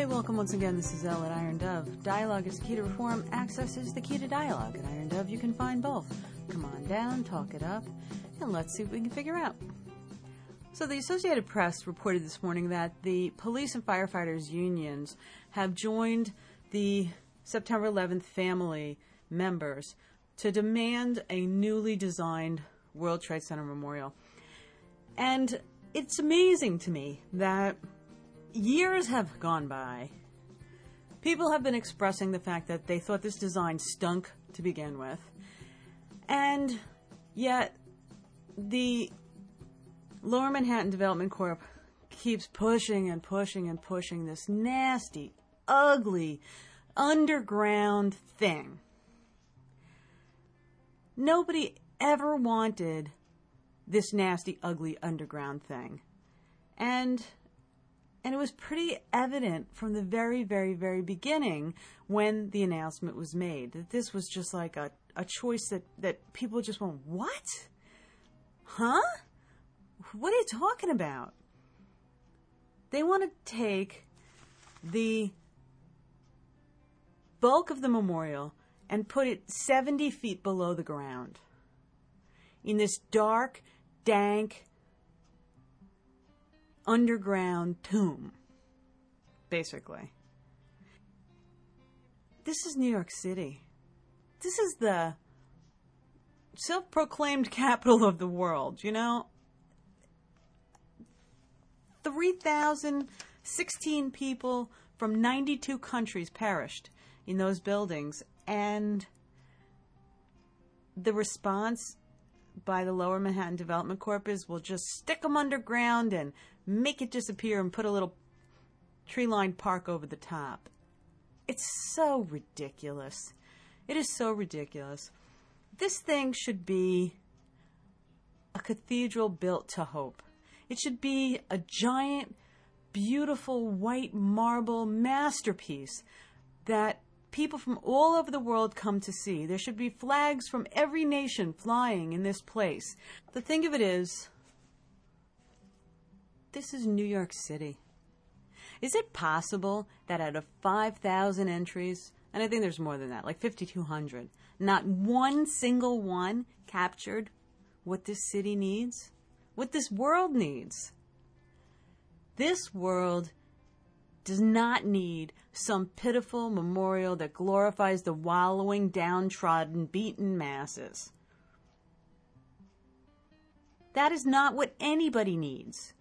Hey, welcome once again. This is Elle at Iron Dove. Dialogue is the key to reform. Access is the key to dialogue. At Iron Dove, you can find both. Come on down, talk it up, and let's see what we can figure out. So, the Associated Press reported this morning that the police and firefighters unions have joined the September 11th family members to demand a newly designed World Trade Center memorial. And it's amazing to me that years have gone by. People have been expressing the fact that they thought this design stunk to begin with. And yet, the Lower Manhattan Development Corp keeps pushing and pushing and pushing this nasty, ugly, underground thing. Nobody ever wanted this nasty, ugly underground thing. And and it was pretty evident from the very, very, very beginning when the announcement was made that this was just like a, a choice that, that people just went, What? Huh? What are you talking about? They want to take the bulk of the memorial and put it 70 feet below the ground in this dark, dank, underground tomb, basically. This is New York City. This is the self proclaimed capital of the world, you know? 3,016 people from 92 countries perished in those buildings, and the response by the Lower Manhattan Development Corp is we'll just stick them underground and make it disappear and put a little tree lined park over the top. It's so ridiculous. It is so ridiculous. This thing should be a cathedral built to hope. It should be a giant, beautiful white marble masterpiece that people from all over the world come to see. There should be flags from every nation flying in this place. The thing of it is, this is New York City. Is it possible that out of 5,000 entries, and I think there's more than that, like 5,200, not one single one captured what this city needs? What this world needs? This world does not need some pitiful memorial that glorifies the wallowing, downtrodden, beaten masses. That is not what anybody needs.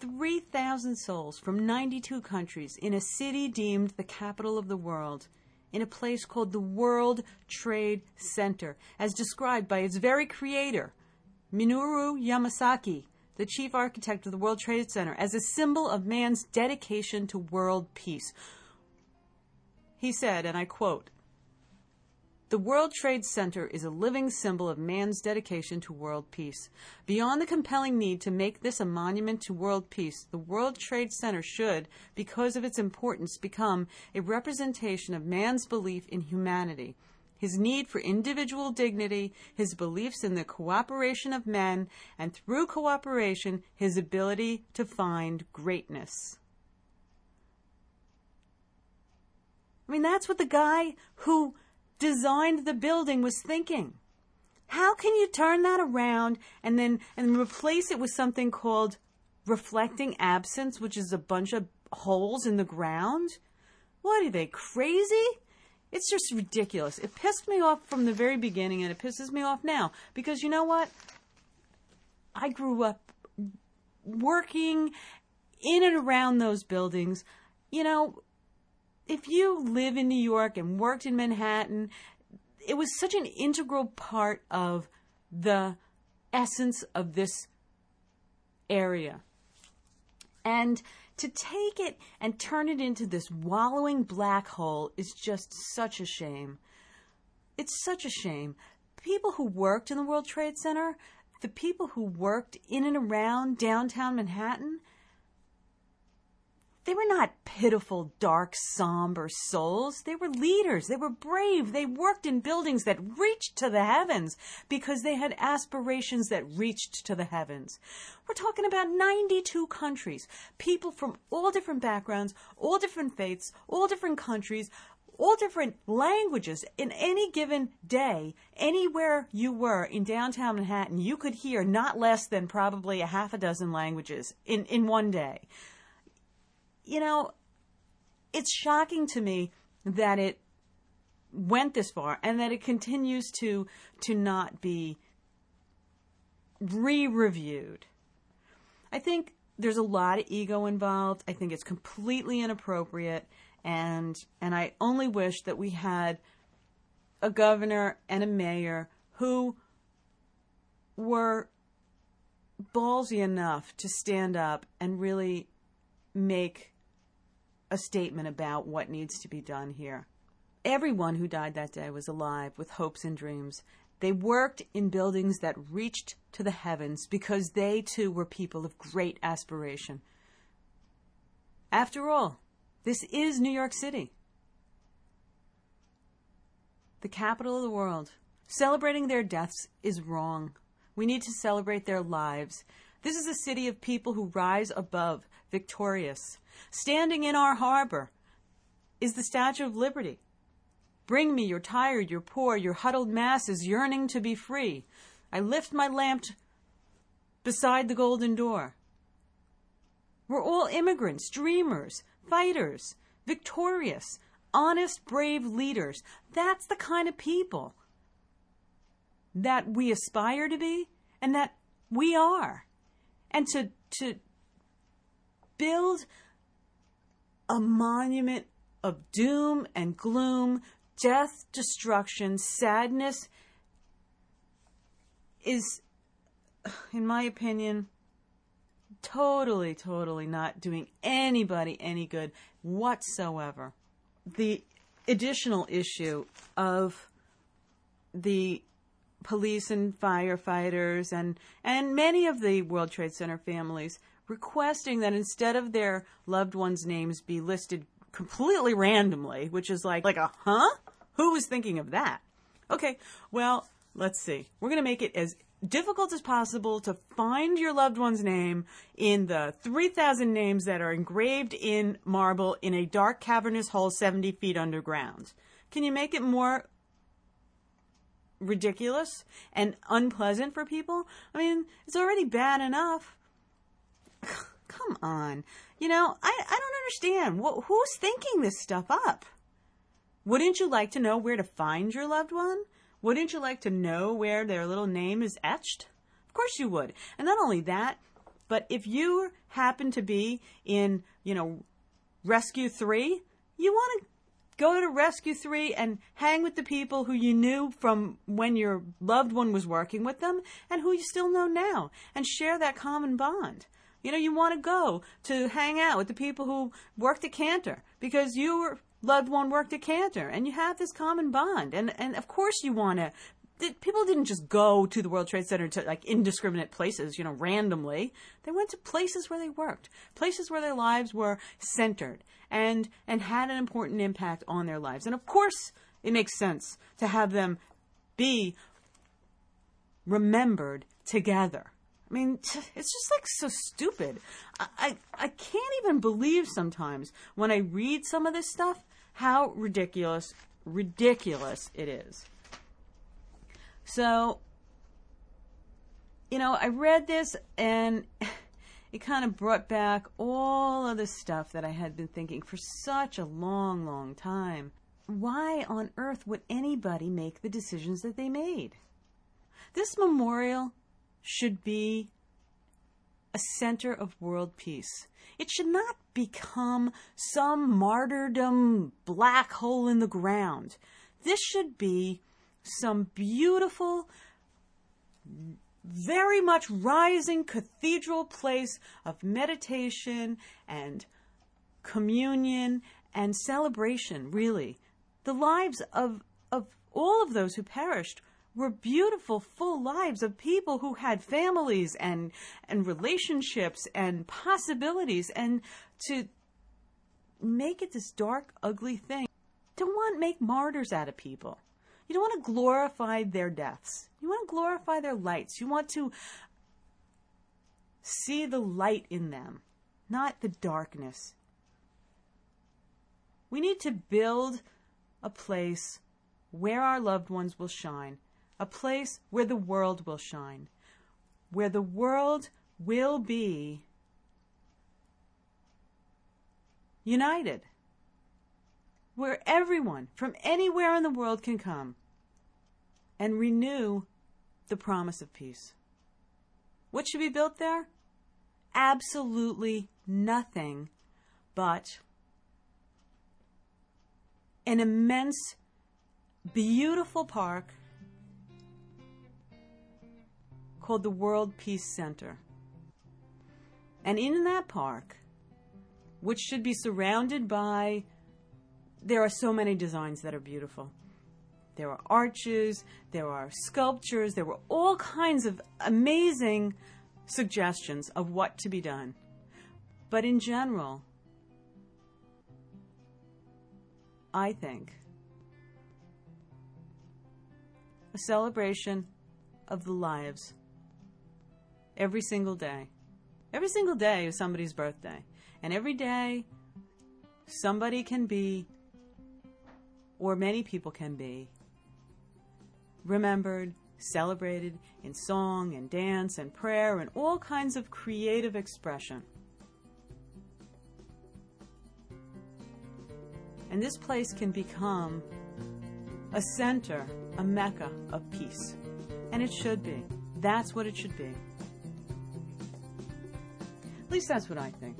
3,000 souls from 92 countries in a city deemed the capital of the world, in a place called the World Trade Center, as described by its very creator, Minoru Yamasaki, the chief architect of the World Trade Center, as a symbol of man's dedication to world peace. He said, and I quote, the World Trade Center is a living symbol of man's dedication to world peace. Beyond the compelling need to make this a monument to world peace, the World Trade Center should, because of its importance, become a representation of man's belief in humanity his need for individual dignity, his beliefs in the cooperation of men, and through cooperation, his ability to find greatness. I mean, that's what the guy who designed the building was thinking. How can you turn that around and then and replace it with something called reflecting absence, which is a bunch of holes in the ground? What are they crazy? It's just ridiculous. It pissed me off from the very beginning and it pisses me off now because you know what? I grew up working in and around those buildings. You know, if you live in New York and worked in Manhattan, it was such an integral part of the essence of this area. And to take it and turn it into this wallowing black hole is just such a shame. It's such a shame. People who worked in the World Trade Center, the people who worked in and around downtown Manhattan, they were not pitiful, dark, somber souls. They were leaders. They were brave. They worked in buildings that reached to the heavens because they had aspirations that reached to the heavens. We're talking about 92 countries, people from all different backgrounds, all different faiths, all different countries, all different languages. In any given day, anywhere you were in downtown Manhattan, you could hear not less than probably a half a dozen languages in, in one day you know, it's shocking to me that it went this far and that it continues to to not be re-reviewed. I think there's a lot of ego involved. I think it's completely inappropriate and and I only wish that we had a governor and a mayor who were ballsy enough to stand up and really make a statement about what needs to be done here. Everyone who died that day was alive with hopes and dreams. They worked in buildings that reached to the heavens because they too were people of great aspiration. After all, this is New York City, the capital of the world. Celebrating their deaths is wrong. We need to celebrate their lives. This is a city of people who rise above, victorious. Standing in our harbor is the Statue of Liberty. Bring me your tired, your poor, your huddled masses yearning to be free. I lift my lamp beside the golden door. We're all immigrants, dreamers, fighters, victorious, honest, brave leaders. That's the kind of people that we aspire to be and that we are. And to, to build a monument of doom and gloom, death, destruction, sadness is, in my opinion, totally, totally not doing anybody any good whatsoever. The additional issue of the police and firefighters and, and many of the World Trade Center families requesting that instead of their loved ones' names be listed completely randomly, which is like like a huh? Who was thinking of that? Okay, well, let's see. We're going to make it as difficult as possible to find your loved one's name in the 3,000 names that are engraved in marble in a dark cavernous hole 70 feet underground. Can you make it more ridiculous and unpleasant for people? I mean, it's already bad enough come on. You know, I, I don't understand. Wh- who's thinking this stuff up? Wouldn't you like to know where to find your loved one? Wouldn't you like to know where their little name is etched? Of course you would. And not only that, but if you happen to be in, you know, Rescue 3, you want to go to Rescue 3 and hang with the people who you knew from when your loved one was working with them and who you still know now and share that common bond. You know, you want to go to hang out with the people who worked at Cantor because your loved one worked at Cantor and you have this common bond. And, and of course you want to people didn't just go to the World Trade Center to like indiscriminate places, you know, randomly. They went to places where they worked, places where their lives were centered and and had an important impact on their lives. And of course, it makes sense to have them be remembered together. I mean, it's just like so stupid. I, I, I can't even believe sometimes when I read some of this stuff how ridiculous, ridiculous it is. So, you know, I read this and it kind of brought back all of the stuff that I had been thinking for such a long, long time. Why on earth would anybody make the decisions that they made? This memorial should be a center of world peace. It should not become some martyrdom black hole in the ground. This should be some beautiful, very much rising cathedral place of meditation and communion and celebration, really. The lives of, of all of those who perished were beautiful, full lives of people who had families and and relationships and possibilities, and to make it this dark, ugly thing. Don't want make martyrs out of people. You don't want to glorify their deaths. You want to glorify their lights. You want to see the light in them, not the darkness. We need to build a place where our loved ones will shine, a place where the world will shine, where the world will be united, where everyone from anywhere in the world can come and renew the promise of peace. What should be built there? Absolutely nothing but an immense, beautiful park called the World Peace Center. And in that park, which should be surrounded by, there are so many designs that are beautiful. There are arches, there are sculptures, there were all kinds of amazing suggestions of what to be done. But in general, I think a celebration of the lives every single day. Every single day is somebody's birthday. And every day, somebody can be, or many people can be, remembered, celebrated in song and dance and prayer and all kinds of creative expression. And this place can become a center, a mecca of peace. And it should be. That's what it should be. At least that's what I think.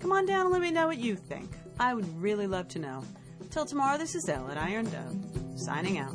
Come on down and let me know what you think. I would really love to know. Till tomorrow, this is Elle at Iron Dove, signing out.